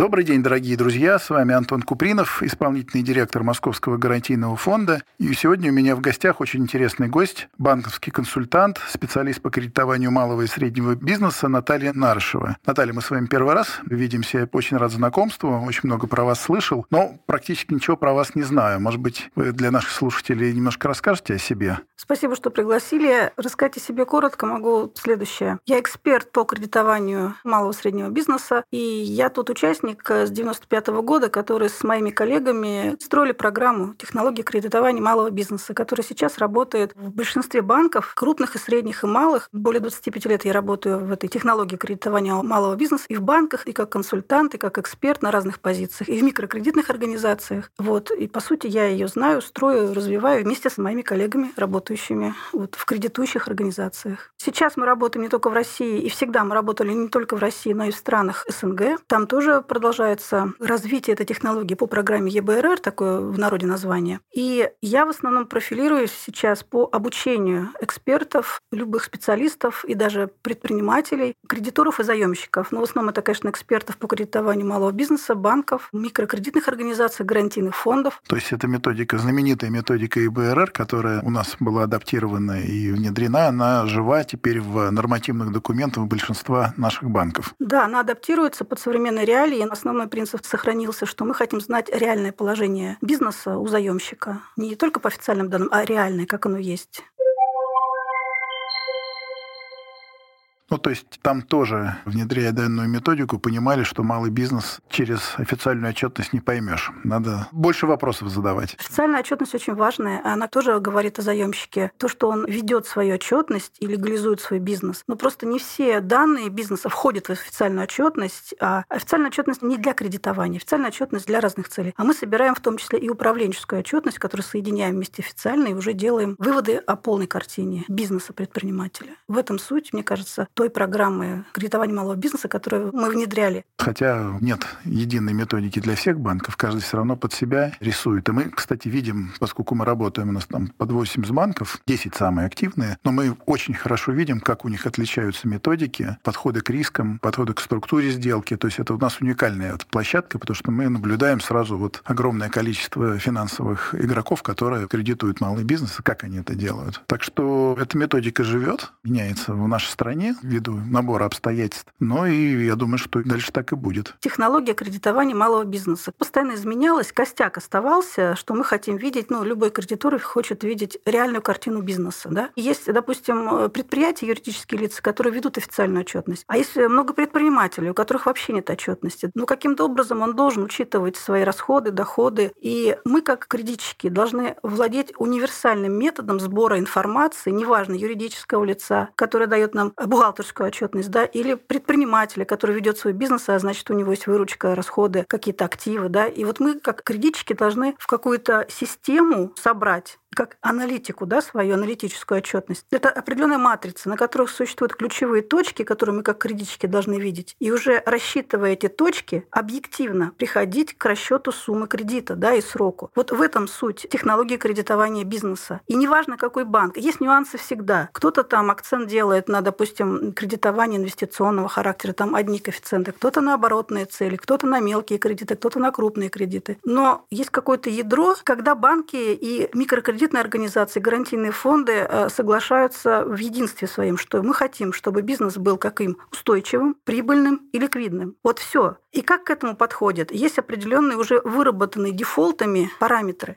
Добрый день, дорогие друзья. С вами Антон Купринов, исполнительный директор Московского гарантийного фонда. И сегодня у меня в гостях очень интересный гость, банковский консультант, специалист по кредитованию малого и среднего бизнеса Наталья Нарышева. Наталья, мы с вами первый раз видимся. Очень рад знакомству, очень много про вас слышал, но практически ничего про вас не знаю. Может быть, вы для наших слушателей немножко расскажете о себе? Спасибо, что пригласили. Рассказать о себе коротко могу следующее. Я эксперт по кредитованию малого и среднего бизнеса, и я тут участник участник с 95 года, который с моими коллегами строили программу технологии кредитования малого бизнеса, которая сейчас работает в большинстве банков, крупных и средних и малых. Более 25 лет я работаю в этой технологии кредитования малого бизнеса и в банках, и как консультант, и как эксперт на разных позициях, и в микрокредитных организациях. Вот. И, по сути, я ее знаю, строю, развиваю вместе с моими коллегами, работающими вот, в кредитующих организациях. Сейчас мы работаем не только в России, и всегда мы работали не только в России, но и в странах СНГ. Там тоже продолжается развитие этой технологии по программе ЕБРР, такое в народе название. И я в основном профилируюсь сейчас по обучению экспертов, любых специалистов и даже предпринимателей, кредиторов и заемщиков. Но в основном это, конечно, экспертов по кредитованию малого бизнеса, банков, микрокредитных организаций, гарантийных фондов. То есть эта методика, знаменитая методика ЕБРР, которая у нас была адаптирована и внедрена, она жива теперь в нормативных документах большинства наших банков. Да, она адаптируется под современные реалии, основной принцип сохранился, что мы хотим знать реальное положение бизнеса у заемщика. Не только по официальным данным, а реальное, как оно есть. Ну, то есть там тоже, внедряя данную методику, понимали, что малый бизнес через официальную отчетность не поймешь. Надо больше вопросов задавать. Официальная отчетность очень важная. Она тоже говорит о заемщике. То, что он ведет свою отчетность и легализует свой бизнес. Но просто не все данные бизнеса входят в официальную отчетность. А официальная отчетность не для кредитования. Официальная отчетность для разных целей. А мы собираем в том числе и управленческую отчетность, которую соединяем вместе официально и уже делаем выводы о полной картине бизнеса предпринимателя. В этом суть, мне кажется, той программы кредитования малого бизнеса, которую мы внедряли. Хотя нет единой методики для всех банков, каждый все равно под себя рисует. И мы, кстати, видим, поскольку мы работаем, у нас там под 80 банков, 10 самые активные, но мы очень хорошо видим, как у них отличаются методики, подходы к рискам, подходы к структуре сделки. То есть это у нас уникальная площадка, потому что мы наблюдаем сразу вот огромное количество финансовых игроков, которые кредитуют малый бизнес, и как они это делают. Так что эта методика живет, меняется в нашей стране, ввиду набора обстоятельств. Но и я думаю, что дальше так и будет. Технология кредитования малого бизнеса постоянно изменялась, костяк оставался, что мы хотим видеть, ну, любой кредитор хочет видеть реальную картину бизнеса. Да? Есть, допустим, предприятия, юридические лица, которые ведут официальную отчетность, а есть много предпринимателей, у которых вообще нет отчетности. Ну, каким-то образом он должен учитывать свои расходы, доходы. И мы, как кредитчики, должны владеть универсальным методом сбора информации, неважно, юридического лица, которое дает нам бухгалтер бухгалтерскую отчетность, да, или предпринимателя, который ведет свой бизнес, а значит, у него есть выручка, расходы, какие-то активы, да. И вот мы, как кредитчики, должны в какую-то систему собрать как аналитику, да, свою аналитическую отчетность. Это определенная матрица, на которых существуют ключевые точки, которые мы как кредитчики должны видеть. И уже рассчитывая эти точки, объективно приходить к расчету суммы кредита да, и сроку. Вот в этом суть технологии кредитования бизнеса. И неважно, какой банк, есть нюансы всегда. Кто-то там акцент делает на, допустим, кредитование инвестиционного характера, там одни коэффициенты, кто-то на оборотные цели, кто-то на мелкие кредиты, кто-то на крупные кредиты. Но есть какое-то ядро, когда банки и микрокредиты кредитные организации, гарантийные фонды э, соглашаются в единстве своем, что мы хотим, чтобы бизнес был как им устойчивым, прибыльным и ликвидным. Вот все. И как к этому подходят? Есть определенные уже выработанные дефолтами параметры.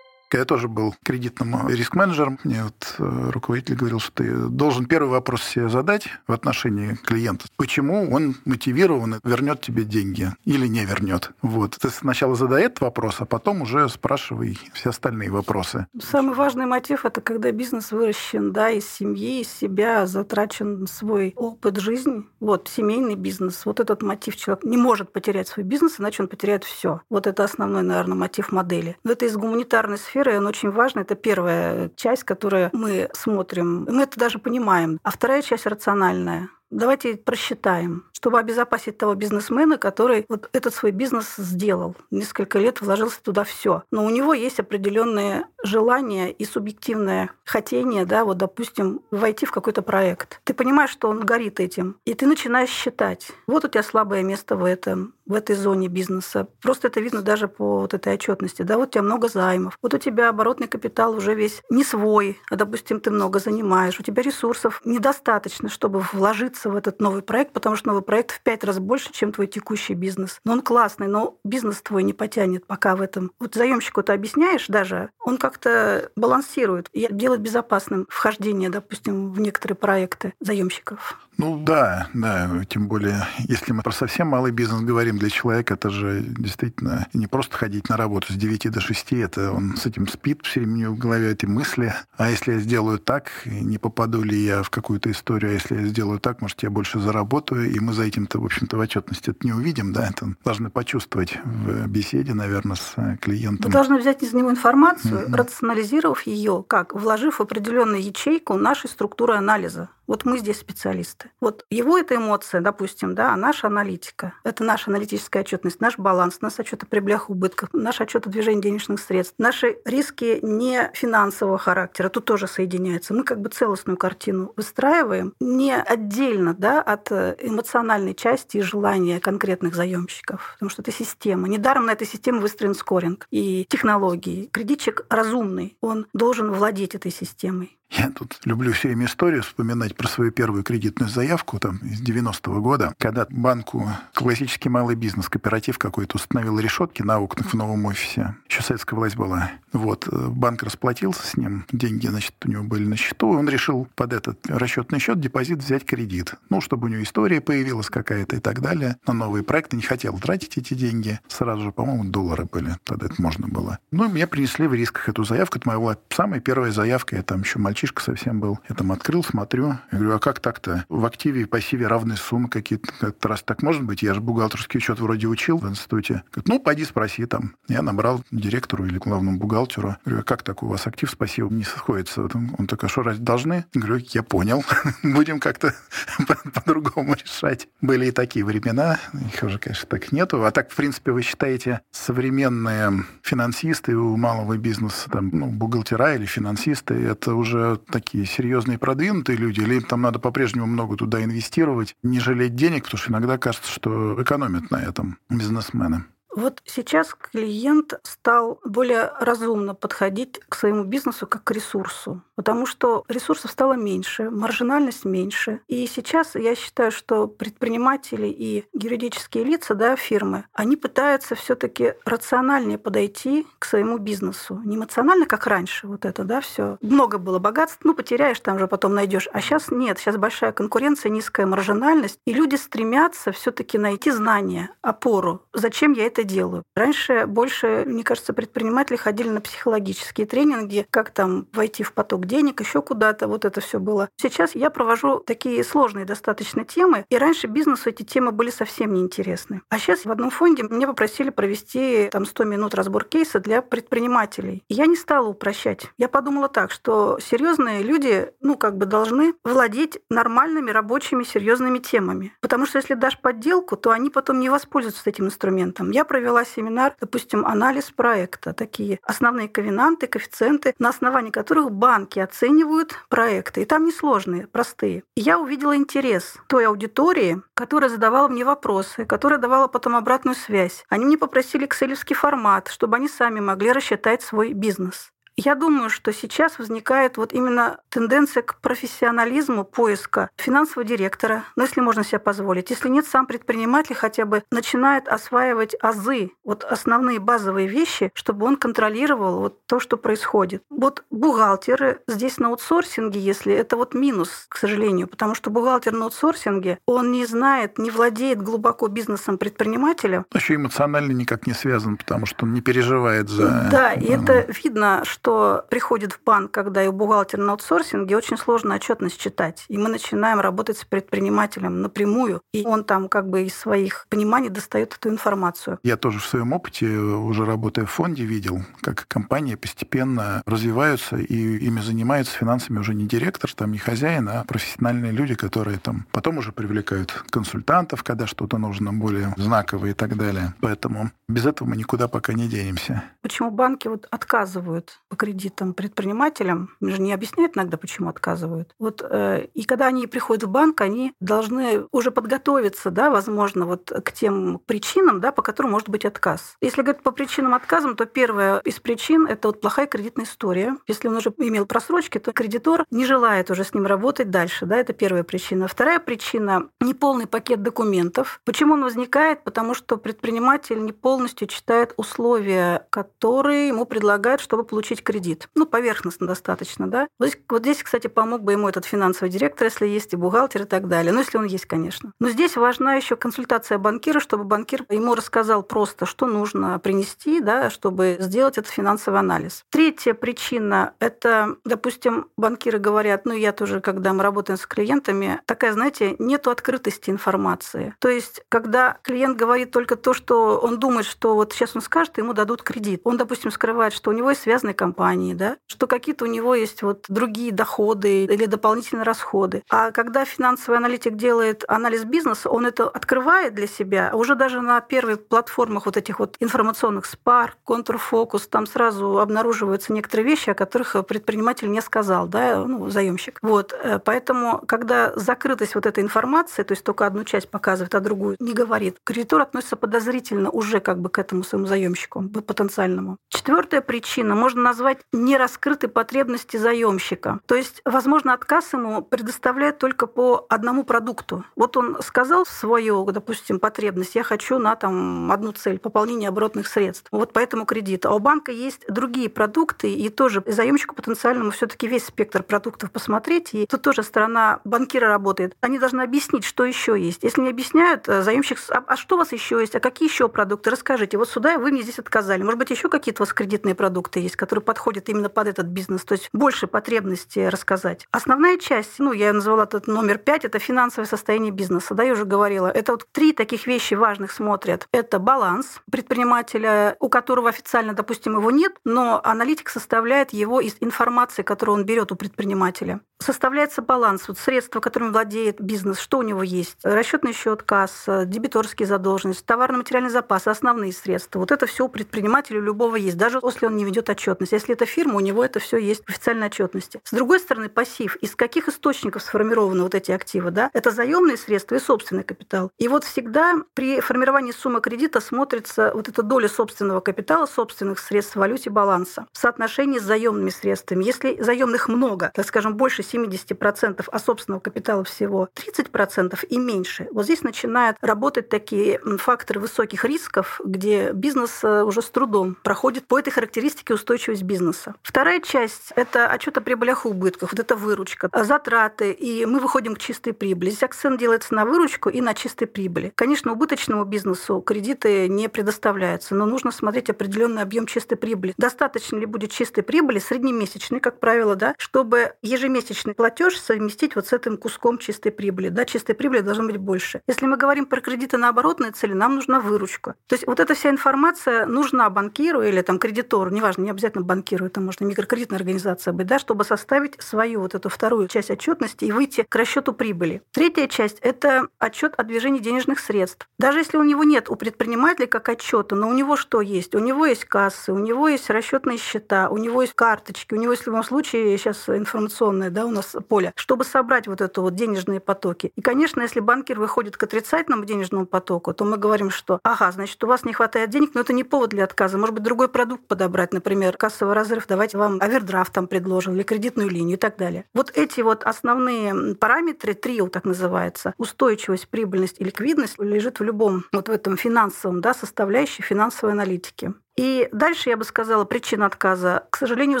Я тоже был кредитным риск-менеджером. Мне вот э, руководитель говорил, что ты должен первый вопрос себе задать в отношении клиента. Почему он мотивирован, вернет тебе деньги или не вернет? Вот. Ты сначала задай этот вопрос, а потом уже спрашивай все остальные вопросы. Самый важный мотив – это когда бизнес выращен да, из семьи, из себя, затрачен свой опыт жизни. Вот, семейный бизнес. Вот этот мотив человек не может потерять свой бизнес, иначе он потеряет все. Вот это основной, наверное, мотив модели. Но это из гуманитарной сферы и он очень важный. Это первая часть, которую мы смотрим. Мы это даже понимаем. А вторая часть рациональная. Давайте просчитаем, чтобы обезопасить того бизнесмена, который вот этот свой бизнес сделал, несколько лет вложился туда все. Но у него есть определенные желания и субъективное хотение, да, вот, допустим, войти в какой-то проект. Ты понимаешь, что он горит этим, и ты начинаешь считать. Вот у тебя слабое место в этом, в этой зоне бизнеса. Просто это видно даже по вот этой отчетности. Да, вот у тебя много займов. Вот у тебя оборотный капитал уже весь не свой, а, допустим, ты много занимаешь. У тебя ресурсов недостаточно, чтобы вложиться в этот новый проект, потому что новый проект в пять раз больше, чем твой текущий бизнес. Но он классный, но бизнес твой не потянет пока в этом. Вот заемщику ты объясняешь даже, он как-то балансирует и делает безопасным вхождение, допустим, в некоторые проекты заемщиков. Ну да, да, тем более, если мы про совсем малый бизнес говорим, для человека это же действительно не просто ходить на работу с 9 до 6, это он с этим спит, все время в голове эти мысли. А если я сделаю так, не попаду ли я в какую-то историю, а если я сделаю так, может, я больше заработаю, и мы за этим-то, в общем-то, в отчетности это не увидим, да, это должны почувствовать в беседе, наверное, с клиентом. Вы должны взять из него информацию, mm-hmm. рационализировав ее, как вложив в определенную ячейку нашей структуры анализа. Вот мы здесь специалисты. Вот его эта эмоция, допустим, да, а наша аналитика. Это наша аналитическая отчетность, наш баланс, наш отчет о прибылях и убытках, наш отчет о движении денежных средств, наши риски не финансового характера. Тут тоже соединяется. Мы как бы целостную картину выстраиваем не отдельно да, от э, эмоциональной части и желания конкретных заемщиков, потому что это система. Недаром на этой системе выстроен скоринг и технологии. Кредитчик разумный, он должен владеть этой системой. Я тут люблю все время историю вспоминать про свою первую кредитную заявку там, из 90-го года, когда банку классический малый бизнес, кооператив какой-то установил решетки на окнах в новом офисе. Еще советская власть была. Вот, э, банк расплатился с ним, деньги, значит, у него были на счету, и он решил под этот расчетный счет депозит взять кредит. Ну, чтобы у него история появилась какая-то и так далее. На новые проекты не хотел тратить эти деньги. Сразу же, по-моему, доллары были. Тогда это можно было. Ну, и мне принесли в рисках эту заявку. Это моя была самая первая заявка. Я там еще мальчик мальчишка совсем был. Я там открыл, смотрю. Я говорю, а как так-то? В активе и пассиве равные суммы какие-то. Как-то раз так может быть? Я же бухгалтерский учет вроде учил в институте. Говорит, ну, пойди спроси там. Я набрал директору или главному бухгалтеру. Говорю, а как так у вас актив с пассивом не сходится? Он, он такой, а что, разве должны? Говорю, я понял. Будем как-то по-другому решать. Были и такие времена. Их уже, конечно, так нету. А так, в принципе, вы считаете, современные финансисты у малого бизнеса, там, ну, бухгалтера или финансисты, это уже такие серьезные продвинутые люди, или им там надо по-прежнему много туда инвестировать, не жалеть денег, потому что иногда кажется, что экономят на этом бизнесмены. Вот сейчас клиент стал более разумно подходить к своему бизнесу как к ресурсу, потому что ресурсов стало меньше, маржинальность меньше. И сейчас я считаю, что предприниматели и юридические лица, да, фирмы, они пытаются все таки рациональнее подойти к своему бизнесу. Не эмоционально, как раньше, вот это, да, все. Много было богатств, ну, потеряешь, там же потом найдешь. А сейчас нет, сейчас большая конкуренция, низкая маржинальность, и люди стремятся все таки найти знания, опору. Зачем я это это делаю. Раньше больше, мне кажется, предприниматели ходили на психологические тренинги, как там войти в поток денег, еще куда-то, вот это все было. Сейчас я провожу такие сложные достаточно темы, и раньше бизнесу эти темы были совсем неинтересны. А сейчас в одном фонде меня попросили провести там 100 минут разбор кейса для предпринимателей. И я не стала упрощать. Я подумала так, что серьезные люди, ну, как бы должны владеть нормальными рабочими серьезными темами. Потому что если дашь подделку, то они потом не воспользуются этим инструментом. Я провела семинар, допустим, анализ проекта, такие основные ковенанты, коэффициенты, на основании которых банки оценивают проекты. И там несложные, простые. И я увидела интерес той аудитории, которая задавала мне вопросы, которая давала потом обратную связь. Они мне попросили экселевский формат, чтобы они сами могли рассчитать свой бизнес. Я думаю, что сейчас возникает вот именно тенденция к профессионализму поиска финансового директора, ну, если можно себе позволить. Если нет, сам предприниматель хотя бы начинает осваивать азы, вот основные базовые вещи, чтобы он контролировал вот то, что происходит. Вот бухгалтеры здесь на аутсорсинге, если это вот минус, к сожалению, потому что бухгалтер на аутсорсинге, он не знает, не владеет глубоко бизнесом предпринимателя. Еще эмоционально никак не связан, потому что он не переживает за... Да, и это видно, что кто приходит в банк, когда и бухгалтер на аутсорсинге, очень сложно отчетность читать. И мы начинаем работать с предпринимателем напрямую, и он там как бы из своих пониманий достает эту информацию. Я тоже в своем опыте, уже работая в фонде, видел, как компании постепенно развиваются, и ими занимаются финансами уже не директор, там не хозяин, а профессиональные люди, которые там потом уже привлекают консультантов, когда что-то нужно более знаковое и так далее. Поэтому без этого мы никуда пока не денемся. Почему банки вот отказывают по кредитам предпринимателям? Мы же не объясняют иногда, почему отказывают. Вот, э, и когда они приходят в банк, они должны уже подготовиться, да, возможно, вот к тем причинам, да, по которым может быть отказ. Если говорить по причинам отказа, то первая из причин – это вот плохая кредитная история. Если он уже имел просрочки, то кредитор не желает уже с ним работать дальше. Да, это первая причина. Вторая причина – неполный пакет документов. Почему он возникает? Потому что предприниматель не полностью читает условия, которые ему предлагают, чтобы получить кредит. Ну, поверхностно достаточно. Да? Вот здесь, вот здесь, кстати, помог бы ему этот финансовый директор, если есть и бухгалтер и так далее. Ну, если он есть, конечно. Но здесь важна еще консультация банкира, чтобы банкир ему рассказал просто, что нужно принести, да, чтобы сделать этот финансовый анализ. Третья причина – это, допустим, банкиры говорят, ну, я тоже, когда мы работаем с клиентами, такая, знаете, нету открытости информации. То есть, когда клиент говорит только то, что он думает, что вот сейчас он скажет, ему дадут кредит. Он, допустим, скрывает, что у него есть связанные компании, да, что какие-то у него есть вот другие доходы или дополнительные расходы. А когда финансовый аналитик делает анализ бизнеса, он это открывает для себя, уже даже на первых платформах вот этих вот информационных спар, контрфокус, там сразу обнаруживаются некоторые вещи, о которых предприниматель не сказал, да, ну, заемщик. Вот, э, поэтому, когда закрытость вот этой информации, то есть только одну часть показывает, а другую не говорит, кредитор относится подозрительно уже как бы к этому своему заемщику потенциальному. Четвертая причина можно назвать нераскрытой потребности заемщика. То есть, возможно, отказ ему предоставляет только по одному продукту. Вот он сказал свою, допустим, потребность, я хочу на там одну цель пополнение оборотных средств. Вот по этому кредиту. А у банка есть другие продукты, и тоже заемщику потенциальному все-таки весь спектр продуктов посмотреть. И тут тоже сторона банкира работает. Они должны объяснить, что еще есть. Если не объясняют, э, заемщик, а, а что у вас еще есть, а какие еще продукты, расскажите. Вот сюда вы мне здесь отказали. Может быть, еще какие-то у вас кредитные продукты есть, которые подходят именно под этот бизнес, то есть больше потребности рассказать. Основная часть, ну, я назвала этот номер пять, это финансовое состояние бизнеса. Да, я уже говорила. Это вот три таких вещи важных смотрят. Это баланс предпринимателя, у которого официально, допустим, его нет, но аналитик составляет его из информации, которую он берет у предпринимателя. Составляется баланс, вот средства, которыми владеет бизнес, что у него есть, расчетный счет, касса, дебиторские задолженности, товарно-материальный запас, основные средства. Вот это все у предпринимателя любого есть, даже если он не ведет отчетность. Если это фирма, у него это все есть в официальной отчетности. С другой стороны, пассив. Из каких источников сформированы вот эти активы? Да? Это заемные средства и собственный капитал. И вот всегда при формировании суммы кредита смотрится вот эта доля собственного капитала, собственных средств в валюте баланса в соотношении с заемными средствами. Если заемных много, так скажем, больше 70%, а собственного капитала всего 30% и меньше, вот здесь начинают работать такие факторы высоких рисков, где бизнес э, уже с трудом проходит по этой характеристике устойчивость бизнеса. Вторая часть – это отчет о прибылях и убытках, вот это выручка, затраты, и мы выходим к чистой прибыли. Здесь акцент делается на выручку и на чистой прибыли. Конечно, убыточному бизнесу кредиты не предоставляются, но нужно смотреть определенный объем чистой прибыли. Достаточно ли будет чистой прибыли, среднемесячной, как правило, да, чтобы ежемесячный платеж совместить вот с этим куском чистой прибыли. Да, чистой прибыли должно быть больше. Если мы говорим про кредиты на оборотные цели, нам нужна выручка. То есть вот эта вся информация нужна банкиру или там кредитору, неважно, не обязательно банкиру, это можно микрокредитная организация быть, да, чтобы составить свою вот эту вторую часть отчетности и выйти к расчету прибыли. Третья часть – это отчет о движении денежных средств. Даже если у него нет у предпринимателя как отчета, но у него что есть? У него есть кассы, у него есть расчетные счета, у него есть карточки, у него есть в любом случае сейчас информационная да, у нас поле, чтобы собрать вот это вот денежные потоки. И, конечно, если банкир выходит к отрицательному денежному потоку, то мы говорим, что, ага, значит, у вас не хватает денег, но это не повод для отказа. Может быть, другой продукт подобрать, например, разрыв, давайте вам овердрафт там предложим или кредитную линию и так далее. Вот эти вот основные параметры, трио так называется, устойчивость, прибыльность и ликвидность лежит в любом вот в этом финансовом да, составляющей финансовой аналитики. И дальше я бы сказала, причина отказа, к сожалению,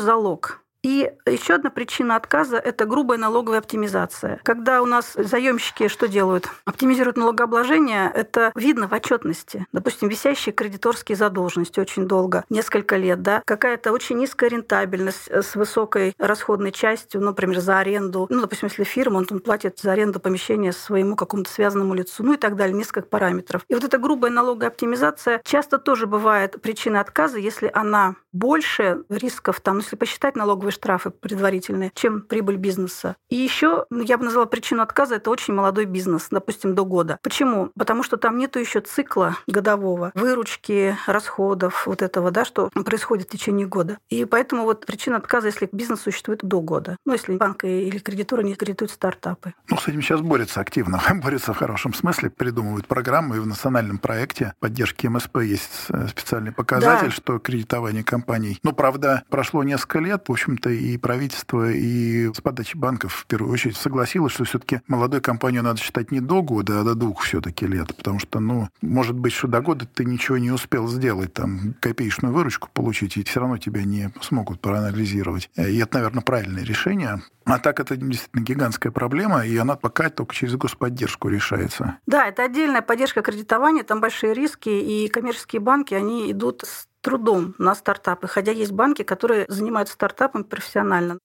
залог. И еще одна причина отказа – это грубая налоговая оптимизация. Когда у нас заемщики что делают? Оптимизируют налогообложение, это видно в отчетности. Допустим, висящие кредиторские задолженности очень долго, несколько лет, да, какая-то очень низкая рентабельность с высокой расходной частью, например, за аренду. Ну, допустим, если фирма, он, он платит за аренду помещения своему какому-то связанному лицу, ну и так далее, несколько параметров. И вот эта грубая налоговая оптимизация часто тоже бывает причиной отказа, если она больше рисков, там, если посчитать налоговые штрафы предварительные, чем прибыль бизнеса. И еще ну, я бы назвала причину отказа это очень молодой бизнес, допустим, до года. Почему? Потому что там нету еще цикла годового, выручки, расходов, вот этого, да, что происходит в течение года. И поэтому вот причина отказа, если бизнес существует до года. Ну, если банк или кредиторы не кредитуют стартапы. Ну, с этим сейчас борются активно. борются в хорошем смысле, придумывают программы. И в национальном проекте поддержки МСП есть э, специальный показатель, да. что кредитование компаний. Ну, правда, прошло несколько лет, в общем-то, и правительство, и с подачи банков в первую очередь согласилось, что все-таки молодой компанию надо считать не до года, а до двух все-таки лет. Потому что, ну, может быть, что до года ты ничего не успел сделать, там, копеечную выручку получить, и все равно тебя не смогут проанализировать. И это, наверное, правильное решение. А так это действительно гигантская проблема, и она пока только через господдержку решается. Да, это отдельная поддержка кредитования, там большие риски, и коммерческие банки, они идут с трудом на стартапы, хотя есть банки, которые занимаются стартапом профессионально.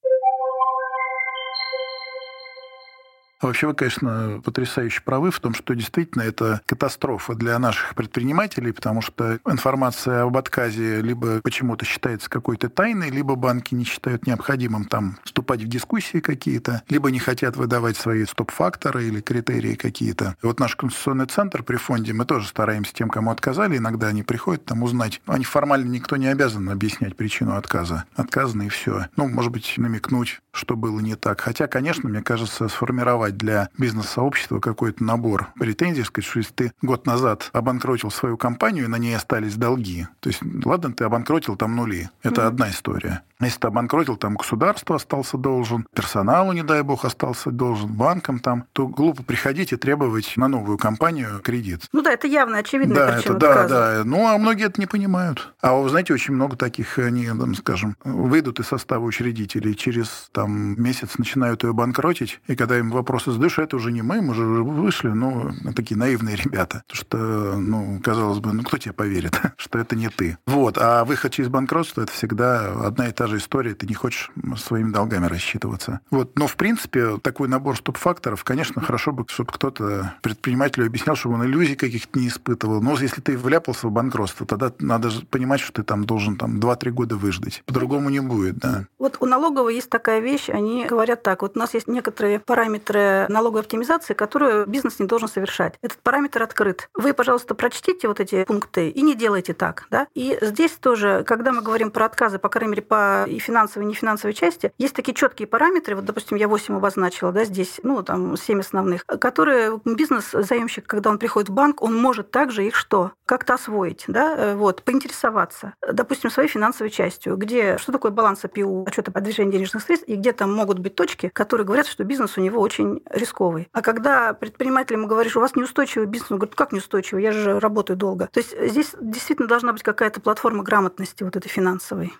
Вообще вы, конечно, потрясающе правы в том, что действительно это катастрофа для наших предпринимателей, потому что информация об отказе либо почему-то считается какой-то тайной, либо банки не считают необходимым там вступать в дискуссии какие-то, либо не хотят выдавать свои стоп-факторы или критерии какие-то. Вот наш конституционный центр при фонде, мы тоже стараемся тем, кому отказали, иногда они приходят там узнать. Они формально никто не обязан объяснять причину отказа. Отказано и все. Ну, может быть, намекнуть, что было не так. Хотя, конечно, мне кажется, сформировать сформировать для бизнес-сообщества какой-то набор претензий, сказать, что если ты год назад обанкротил свою компанию, и на ней остались долги, то есть, ладно, ты обанкротил там нули, это mm-hmm. одна история. Если ты обанкротил, там государство остался должен, персоналу, не дай бог, остался должен, банкам там, то глупо приходить и требовать на новую компанию кредит. Ну да, это явно очевидно. Да, это, да, да. Ну, а многие это не понимают. А вы знаете, очень много таких, они, там, скажем, выйдут из состава учредителей, через там месяц начинают ее банкротить, и когда им вопросы задаешь, это уже не мы, мы же вышли, ну, такие наивные ребята. Потому что, ну, казалось бы, ну, кто тебе поверит, что это не ты. Вот. А выход через банкротство – это всегда одна и та же история, ты не хочешь своими долгами рассчитываться. Вот. Но, в принципе, такой набор стоп-факторов, конечно, хорошо бы, чтобы кто-то предпринимателю объяснял, чтобы он иллюзий каких-то не испытывал. Но если ты вляпался в банкротство, тогда надо же понимать, что ты там должен там 2-3 года выждать. По-другому не будет, да. Вот у налоговой есть такая вещь, они говорят так, вот у нас есть некоторые параметры налоговой оптимизации, которую бизнес не должен совершать. Этот параметр открыт. Вы, пожалуйста, прочтите вот эти пункты и не делайте так. Да? И здесь тоже, когда мы говорим про отказы, по крайней мере, по и финансовой, и нефинансовой части, есть такие четкие параметры, вот, допустим, я 8 обозначила, да, здесь, ну, там, 7 основных, которые бизнес-заемщик, когда он приходит в банк, он может также их что? Как-то освоить, да, э, вот, поинтересоваться, допустим, своей финансовой частью, где, что такое баланс АПУ, отчет о движении денежных средств, и где там могут быть точки, которые говорят, что бизнес у него очень рисковый. А когда предпринимателям говоришь, у вас неустойчивый бизнес, он говорит, как неустойчивый, я же работаю долго. То есть здесь действительно должна быть какая-то платформа грамотности вот этой финансовой.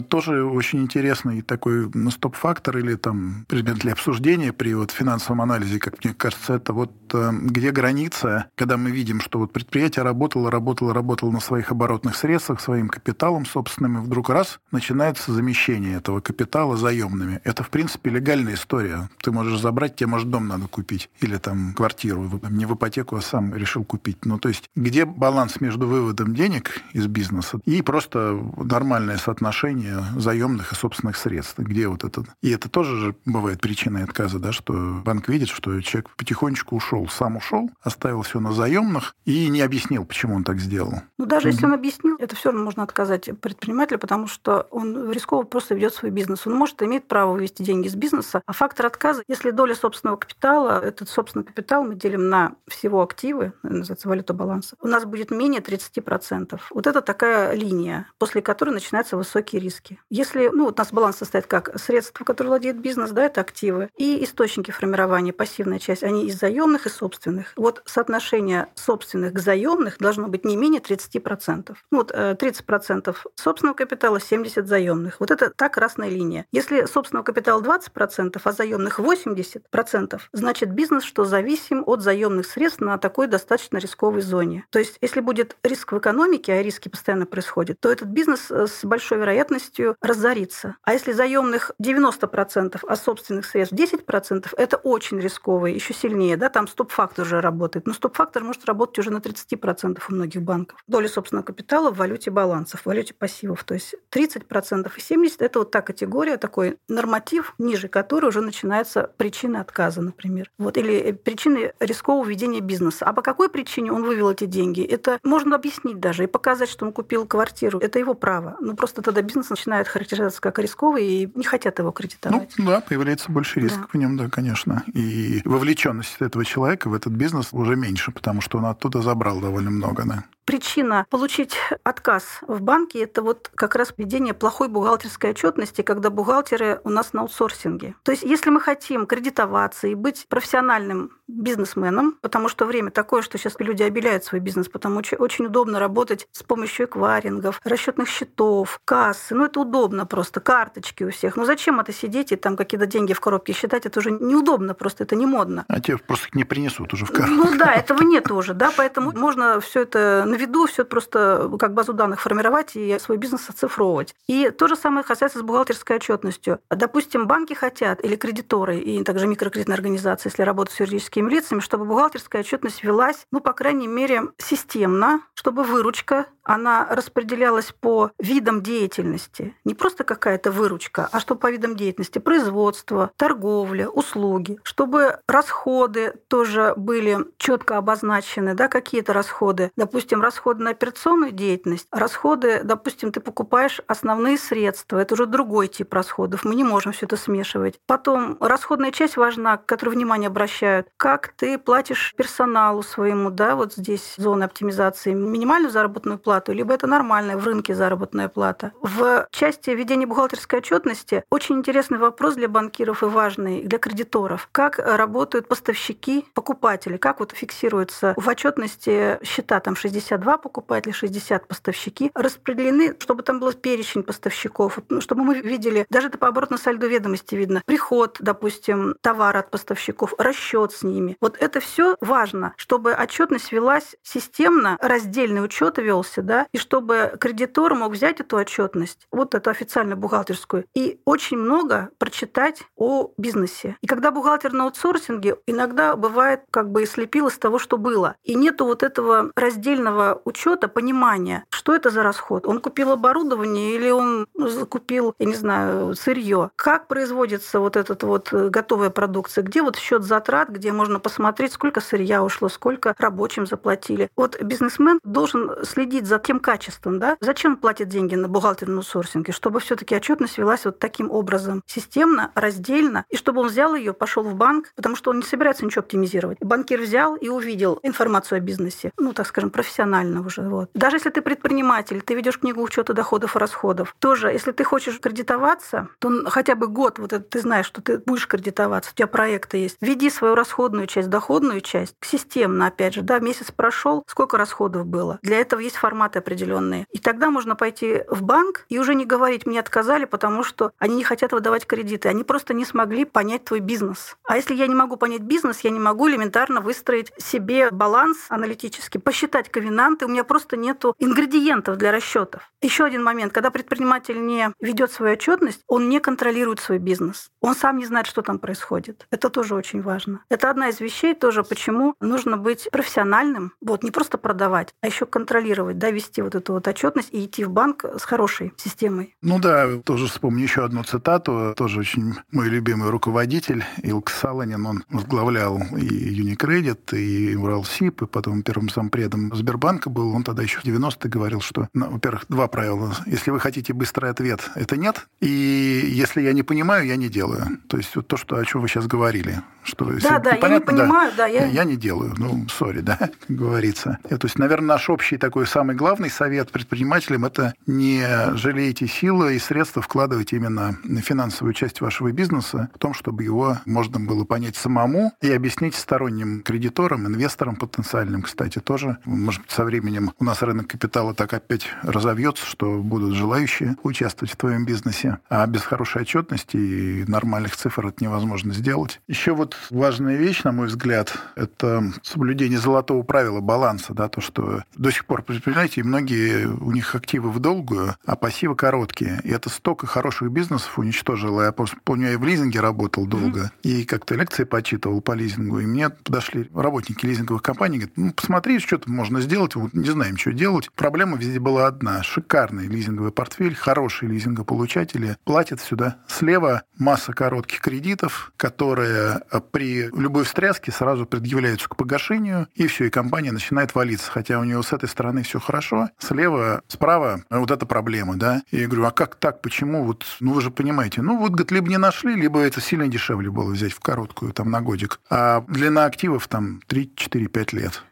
Тоже очень интересный такой ну, стоп-фактор или там предмет для обсуждения при вот финансовом анализе, как мне кажется, это вот э, где граница, когда мы видим, что вот предприятие работало, работало, работало на своих оборотных средствах, своим капиталом собственным, и вдруг раз начинается замещение этого капитала заемными. Это, в принципе, легальная история. Ты можешь забрать, тебе, может, дом надо купить или там квартиру, не в ипотеку, а сам решил купить. Ну, то есть где баланс между выводом денег из бизнеса и просто нормальное соотношение соотношение заемных и собственных средств. Где вот это? И это тоже же бывает причиной отказа, да, что банк видит, что человек потихонечку ушел, сам ушел, оставил все на заемных и не объяснил, почему он так сделал. Ну, даже если он объяснил, это все равно можно отказать предпринимателю, потому что он рисково просто ведет свой бизнес. Он может иметь право вывести деньги из бизнеса, а фактор отказа, если доля собственного капитала, этот собственный капитал мы делим на всего активы, называется валюта баланса, у нас будет менее 30%. Вот это такая линия, после которой начинается высокий риск риски. Если, ну, у нас баланс состоит как средства, которые владеет бизнес, да, это активы, и источники формирования, пассивная часть, они из заемных и собственных. Вот соотношение собственных к заемных должно быть не менее 30%. Ну, вот 30% э, собственного капитала, 70% заемных. Вот это та красная линия. Если собственного капитала 20%, а заемных 80%, значит бизнес, что зависим от заемных средств на такой достаточно рисковой зоне. То есть, если будет риск в экономике, а риски постоянно происходят, то этот бизнес э, с большой вероятностью разорится. А если заемных 90%, а собственных средств 10%, это очень рисково, еще сильнее. Да? Там стоп-фактор уже работает. Но стоп-фактор может работать уже на 30% у многих банков. Доля собственного капитала в валюте балансов, в валюте пассивов. То есть 30% и 70% – это вот та категория, такой норматив, ниже которой уже начинается причина отказа, например. Вот. Или причины рискового ведения бизнеса. А по какой причине он вывел эти деньги? Это можно объяснить даже и показать, что он купил квартиру. Это его право. Но просто тогда бизнес начинает характеризоваться как рисковый и не хотят его кредитовать. Ну, да, появляется больше рисков да. в нем, да, конечно. И вовлеченность этого человека в этот бизнес уже меньше, потому что он оттуда забрал довольно много, да причина получить отказ в банке – это вот как раз ведение плохой бухгалтерской отчетности, когда бухгалтеры у нас на аутсорсинге. То есть если мы хотим кредитоваться и быть профессиональным бизнесменом, потому что время такое, что сейчас люди обеляют свой бизнес, потому что очень удобно работать с помощью эквайрингов, расчетных счетов, кассы. Ну, это удобно просто, карточки у всех. Ну, зачем это сидеть и там какие-то деньги в коробке считать? Это уже неудобно просто, это не модно. А тебе просто не принесут уже в карту. Ну да, этого нет уже, да, поэтому можно все это виду, все просто как базу данных формировать и свой бизнес оцифровывать. И то же самое касается с бухгалтерской отчетностью. Допустим, банки хотят, или кредиторы, и также микрокредитные организации, если работают с юридическими лицами, чтобы бухгалтерская отчетность велась, ну, по крайней мере, системно, чтобы выручка она распределялась по видам деятельности. Не просто какая-то выручка, а что по видам деятельности. Производство, торговля, услуги. Чтобы расходы тоже были четко обозначены, да, какие-то расходы. Допустим, расходы на операционную деятельность, расходы, допустим, ты покупаешь основные средства. Это уже другой тип расходов. Мы не можем все это смешивать. Потом расходная часть важна, к которой внимание обращают. Как ты платишь персоналу своему, да, вот здесь зона оптимизации, минимальную заработную плату, либо это нормальная в рынке заработная плата. В части ведения бухгалтерской отчетности очень интересный вопрос для банкиров и важный для кредиторов. Как работают поставщики, покупатели, как вот фиксируется в отчетности счета, там 62 покупателя, 60 поставщики, распределены, чтобы там был перечень поставщиков, ну, чтобы мы видели, даже это по оборотно сальдо ведомости видно, приход, допустим, товара от поставщиков, расчет с ними. Вот это все важно, чтобы отчетность велась системно, раздельный учет велся, да, и чтобы кредитор мог взять эту отчетность, вот эту официальную бухгалтерскую, и очень много прочитать о бизнесе. И когда бухгалтер на аутсорсинге, иногда бывает как бы и слепил из того, что было. И нету вот этого раздельного учета, понимания, что это за расход. Он купил оборудование или он закупил, я не знаю, сырье. Как производится вот этот вот э, готовая продукция? Где вот счет затрат, где можно посмотреть, сколько сырья ушло, сколько рабочим заплатили. Вот бизнесмен должен следить за тем качеством, да? Зачем платят деньги на бухгалтерном сорсинге? Чтобы все-таки отчетность велась вот таким образом, системно, раздельно, и чтобы он взял ее, пошел в банк, потому что он не собирается ничего оптимизировать. Банкир взял и увидел информацию о бизнесе, ну, так скажем, профессионально уже. Вот. Даже если ты предприниматель, ты ведешь книгу учета доходов и расходов, тоже, если ты хочешь кредитоваться, то хотя бы год, вот это ты знаешь, что ты будешь кредитоваться, у тебя проекты есть, веди свою расходную часть, доходную часть, системно, опять же, да, месяц прошел, сколько расходов было. Для этого есть формат форматы определенные. И тогда можно пойти в банк и уже не говорить, мне отказали, потому что они не хотят выдавать кредиты. Они просто не смогли понять твой бизнес. А если я не могу понять бизнес, я не могу элементарно выстроить себе баланс аналитический, посчитать ковенанты. У меня просто нет ингредиентов для расчетов. Еще один момент. Когда предприниматель не ведет свою отчетность, он не контролирует свой бизнес. Он сам не знает, что там происходит. Это тоже очень важно. Это одна из вещей тоже, почему нужно быть профессиональным, вот не просто продавать, а еще контролировать, да, вести вот эту вот отчетность и идти в банк с хорошей системой. Ну да, тоже вспомню еще одну цитату. Тоже очень мой любимый руководитель Илк Саланин, он возглавлял и Unicredit, и Уралсиб, и потом первым зампредом Сбербанка банка был, он тогда еще в 90-е говорил, что, ну, во-первых, два правила. Если вы хотите быстрый ответ, это нет. И если я не понимаю, я не делаю. То есть вот то, что, о чем вы сейчас говорили. Что, да, да, я не понимаю, да. Я... я не делаю. Ну, сори, да, как говорится. То есть, наверное, наш общий такой самый главный совет предпринимателям – это не жалейте силы и средства вкладывать именно на финансовую часть вашего бизнеса, в том, чтобы его можно было понять самому и объяснить сторонним кредиторам, инвесторам потенциальным, кстати, тоже. Может быть, со временем у нас рынок капитала так опять разовьется, что будут желающие участвовать в твоем бизнесе. А без хорошей отчетности и нормальных цифр это невозможно сделать. Еще вот важная вещь, на мой взгляд, это соблюдение золотого правила баланса, да, то, что до сих пор предприниматели, многие, у них активы в долгую, а пассивы короткие. И это столько хороших бизнесов уничтожило. Я помню, я в лизинге работал долго, mm-hmm. и как-то лекции почитывал по лизингу, и мне подошли работники лизинговых компаний, говорят, ну, посмотри, что то можно сделать, вот не знаем, что делать. Проблема везде была одна. Шикарный лизинговый портфель, хорошие лизингополучатели платят сюда. Слева масса коротких кредитов, которые при любой встряске сразу предъявляются к погашению, и все, и компания начинает валиться. Хотя у нее с этой стороны все хорошо, слева, справа вот эта проблема, да. И я говорю, а как так, почему? Вот, ну вы же понимаете, ну вот, говорит, либо не нашли, либо это сильно дешевле было взять в короткую, там, на годик. А длина активов там 3, 4, 5 лет.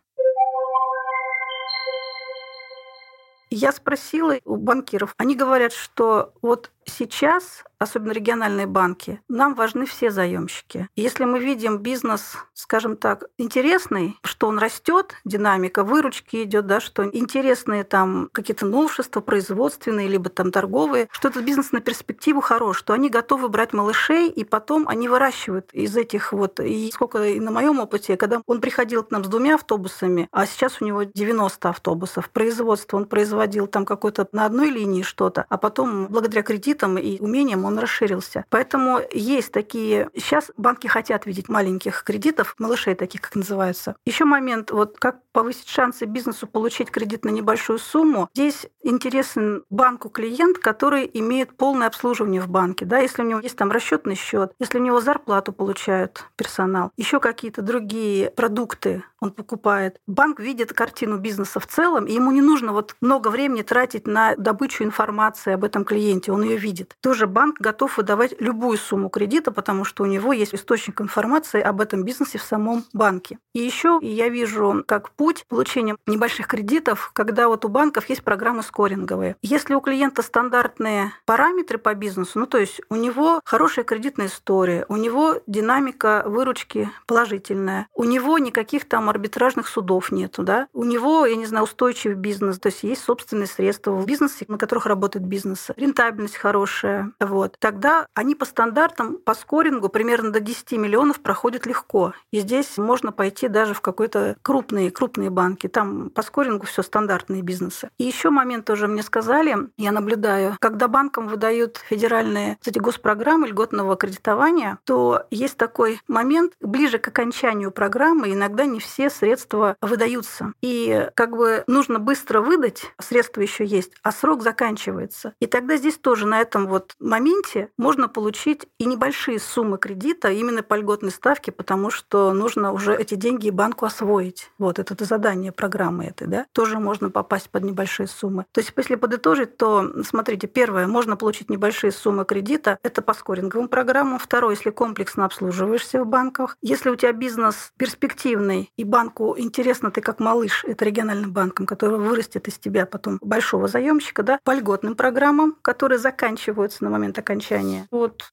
Я спросила у банкиров, они говорят, что вот сейчас особенно региональные банки, нам важны все заемщики. Если мы видим бизнес, скажем так, интересный, что он растет, динамика выручки идет, да, что интересные там какие-то новшества производственные, либо там торговые, что этот бизнес на перспективу хорош, что они готовы брать малышей, и потом они выращивают из этих вот, и сколько и на моем опыте, когда он приходил к нам с двумя автобусами, а сейчас у него 90 автобусов, производство, он производил там какой-то на одной линии что-то, а потом благодаря кредитам и умениям он расширился. Поэтому есть такие... Сейчас банки хотят видеть маленьких кредитов, малышей таких, как называются. Еще момент, вот как повысить шансы бизнесу получить кредит на небольшую сумму. Здесь интересен банку клиент, который имеет полное обслуживание в банке. Да, если у него есть там расчетный счет, если у него зарплату получают персонал, еще какие-то другие продукты он покупает. Банк видит картину бизнеса в целом, и ему не нужно вот много времени тратить на добычу информации об этом клиенте, он ее видит. Тоже банк готов выдавать любую сумму кредита, потому что у него есть источник информации об этом бизнесе в самом банке. И еще я вижу как путь получения небольших кредитов, когда вот у банков есть программы скоринговые. Если у клиента стандартные параметры по бизнесу, ну то есть у него хорошая кредитная история, у него динамика выручки положительная, у него никаких там арбитражных судов нету, да, у него, я не знаю, устойчивый бизнес, то есть есть собственные средства в бизнесе, на которых работает бизнес, рентабельность хорошая, вот, тогда они по стандартам, по скорингу примерно до 10 миллионов проходят легко. И здесь можно пойти даже в какой-то крупные, крупные банки. Там по скорингу все стандартные бизнесы. И еще момент тоже мне сказали, я наблюдаю, когда банкам выдают федеральные эти госпрограммы льготного кредитования, то есть такой момент, ближе к окончанию программы иногда не все средства выдаются. И как бы нужно быстро выдать, средства еще есть, а срок заканчивается. И тогда здесь тоже на этом вот моменте можно получить и небольшие суммы кредита именно по льготной ставке, потому что нужно уже эти деньги банку освоить. Вот это задание программы этой, да, тоже можно попасть под небольшие суммы. То есть, если подытожить, то, смотрите, первое, можно получить небольшие суммы кредита, это по скоринговым программам. Второе, если комплексно обслуживаешься в банках. Если у тебя бизнес перспективный, и банку интересно, ты как малыш, это региональным банком, который вырастет из тебя потом большого заемщика, да, по льготным программам, которые заканчиваются на момент окончания. Вот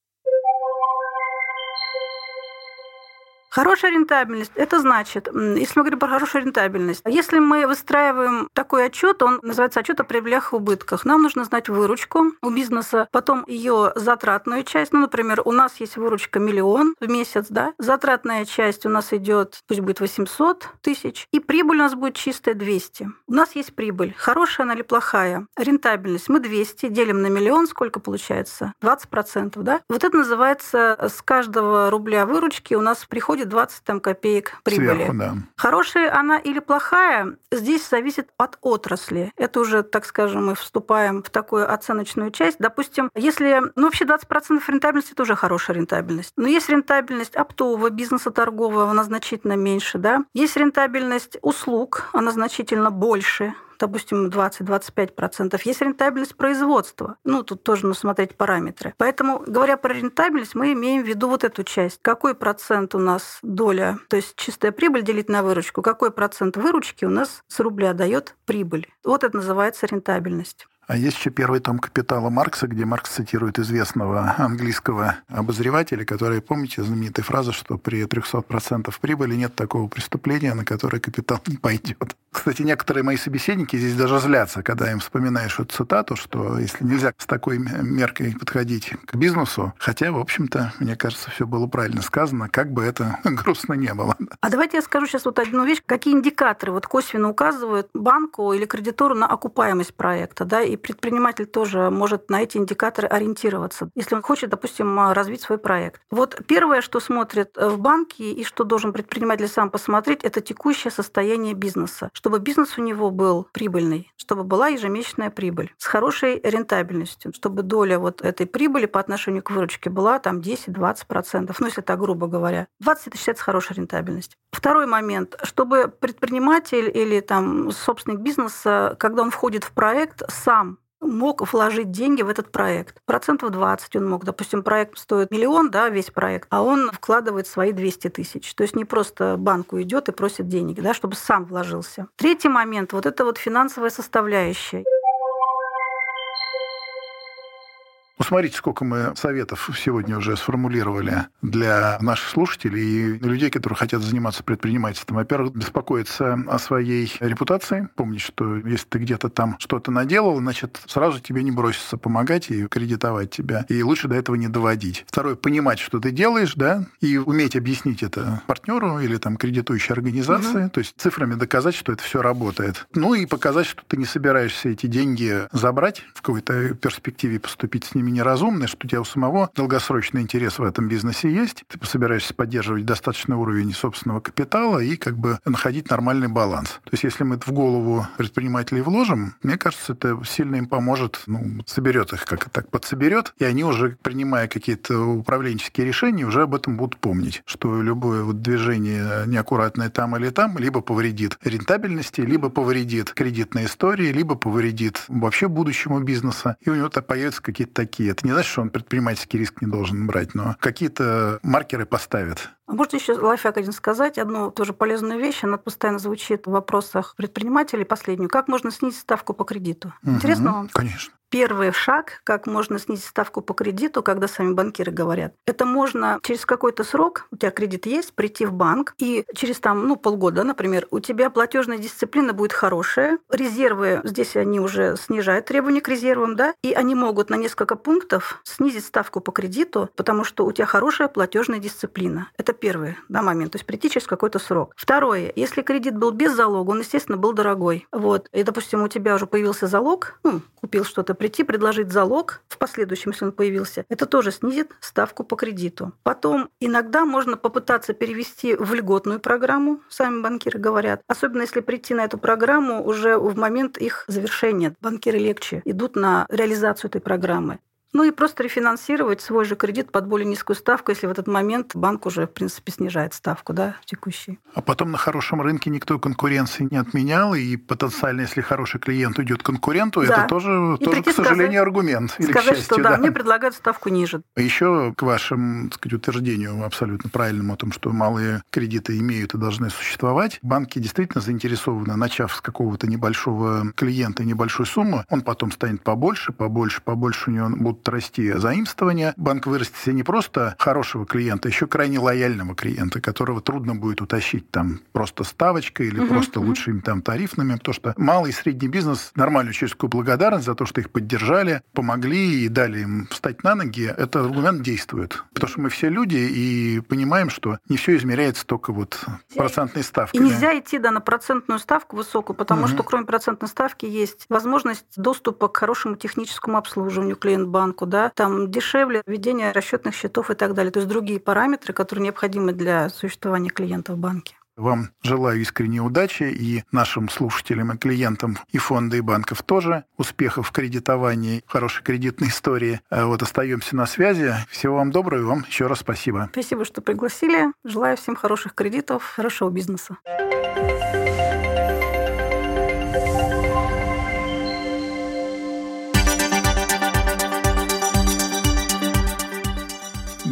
Хорошая рентабельность – это значит, если мы говорим про хорошую рентабельность, если мы выстраиваем такой отчет, он называется отчет о прибылях и убытках, нам нужно знать выручку у бизнеса, потом ее затратную часть. Ну, например, у нас есть выручка миллион в месяц, да, затратная часть у нас идет, пусть будет 800 тысяч, и прибыль у нас будет чистая 200. У нас есть прибыль, хорошая она или плохая. Рентабельность мы 200 делим на миллион, сколько получается? 20%, да? Вот это называется с каждого рубля выручки у нас приходит будет 20 там, копеек прибыли. Сверху, да. Хорошая она или плохая, здесь зависит от отрасли. Это уже, так скажем, мы вступаем в такую оценочную часть. Допустим, если, ну вообще 20% рентабельности – это уже хорошая рентабельность. Но есть рентабельность оптового бизнеса торгового, она значительно меньше. Да? Есть рентабельность услуг, она значительно больше допустим, 20-25%. Есть рентабельность производства. Ну, тут тоже нужно смотреть параметры. Поэтому, говоря про рентабельность, мы имеем в виду вот эту часть. Какой процент у нас доля, то есть чистая прибыль делить на выручку, какой процент выручки у нас с рубля дает прибыль. Вот это называется рентабельность. А есть еще первый том «Капитала» Маркса, где Маркс цитирует известного английского обозревателя, который, помните, знаменитая фраза, что при 300% прибыли нет такого преступления, на которое капитал не пойдет. Кстати, некоторые мои собеседники здесь даже злятся, когда им вспоминаешь эту цитату, что если нельзя с такой меркой подходить к бизнесу, хотя, в общем-то, мне кажется, все было правильно сказано, как бы это грустно не было. А давайте я скажу сейчас вот одну вещь. Какие индикаторы вот косвенно указывают банку или кредитору на окупаемость проекта, да, и предприниматель тоже может на эти индикаторы ориентироваться, если он хочет, допустим, развить свой проект. Вот первое, что смотрит в банке и что должен предприниматель сам посмотреть, это текущее состояние бизнеса, чтобы бизнес у него был прибыльный, чтобы была ежемесячная прибыль с хорошей рентабельностью, чтобы доля вот этой прибыли по отношению к выручке была там 10-20%, ну если так грубо говоря. 20 это считается хорошая рентабельность. Второй момент, чтобы предприниматель или там собственник бизнеса, когда он входит в проект, сам мог вложить деньги в этот проект. Процентов 20 он мог. Допустим, проект стоит миллион, да, весь проект, а он вкладывает свои 200 тысяч. То есть не просто банку идет и просит денег, да, чтобы сам вложился. Третий момент, вот это вот финансовая составляющая. Ну, смотрите, сколько мы советов сегодня уже сформулировали для наших слушателей и людей, которые хотят заниматься предпринимательством. Во-первых, беспокоиться о своей репутации. Помнить, что если ты где-то там что-то наделал, значит, сразу тебе не бросится помогать и кредитовать тебя. И лучше до этого не доводить. Второе, понимать, что ты делаешь, да, и уметь объяснить это партнеру или там кредитующей организации. Угу. То есть цифрами доказать, что это все работает. Ну и показать, что ты не собираешься эти деньги забрать в какой-то перспективе поступить с ними неразумны, что у тебя у самого долгосрочный интерес в этом бизнесе есть, ты собираешься поддерживать достаточный уровень собственного капитала и как бы находить нормальный баланс. То есть если мы это в голову предпринимателей вложим, мне кажется, это сильно им поможет, ну, соберет их как так подсоберет, и они уже, принимая какие-то управленческие решения, уже об этом будут помнить, что любое вот движение неаккуратное там или там либо повредит рентабельности, либо повредит кредитной истории, либо повредит вообще будущему бизнеса, и у него появятся какие-то такие такие. Это не значит, что он предпринимательский риск не должен брать, но какие-то маркеры поставит. А можно еще лайфхак один сказать, одну тоже полезную вещь, она постоянно звучит в вопросах предпринимателей, последнюю. Как можно снизить ставку по кредиту? Угу, Интересно вам? Конечно первый шаг, как можно снизить ставку по кредиту, когда сами банкиры говорят. Это можно через какой-то срок, у тебя кредит есть, прийти в банк, и через там, ну, полгода, например, у тебя платежная дисциплина будет хорошая, резервы, здесь они уже снижают требования к резервам, да, и они могут на несколько пунктов снизить ставку по кредиту, потому что у тебя хорошая платежная дисциплина. Это первый да, момент, то есть прийти через какой-то срок. Второе, если кредит был без залога, он, естественно, был дорогой. Вот. И, допустим, у тебя уже появился залог, ну, купил что-то, прийти, предложить залог в последующем, если он появился, это тоже снизит ставку по кредиту. Потом иногда можно попытаться перевести в льготную программу, сами банкиры говорят. Особенно если прийти на эту программу уже в момент их завершения. Банкиры легче идут на реализацию этой программы. Ну и просто рефинансировать свой же кредит под более низкую ставку, если в этот момент банк уже, в принципе, снижает ставку да, текущий. А потом на хорошем рынке никто конкуренции не отменял, и потенциально, если хороший клиент уйдет к конкуренту, да. это тоже, тоже к сожалению, сказать, аргумент. Или сказать, счастью, что да, да, мне предлагают ставку ниже. А еще к вашему так сказать, утверждению абсолютно правильному о том, что малые кредиты имеют и должны существовать, банки действительно заинтересованы, начав с какого-то небольшого клиента, небольшой суммы, он потом станет побольше, побольше, побольше у него будут будут расти заимствования, банк вырастет себе не просто хорошего клиента, еще крайне лояльного клиента, которого трудно будет утащить там просто ставочкой или угу, просто лучшими там тарифными, потому что малый и средний бизнес нормальную человеческую благодарность за то, что их поддержали, помогли и дали им встать на ноги, это аргумент действует. Потому что мы все люди и понимаем, что не все измеряется только вот процентной ставкой. И нельзя идти да, на процентную ставку высокую, потому угу. что кроме процентной ставки есть возможность доступа к хорошему техническому обслуживанию клиент банка банку, да, там дешевле ведение расчетных счетов и так далее. То есть другие параметры, которые необходимы для существования клиента в банке. Вам желаю искренней удачи и нашим слушателям и клиентам и фонда, и банков тоже успехов в кредитовании, хорошей кредитной истории. А вот остаемся на связи. Всего вам доброго и вам еще раз спасибо. Спасибо, что пригласили. Желаю всем хороших кредитов, хорошего бизнеса.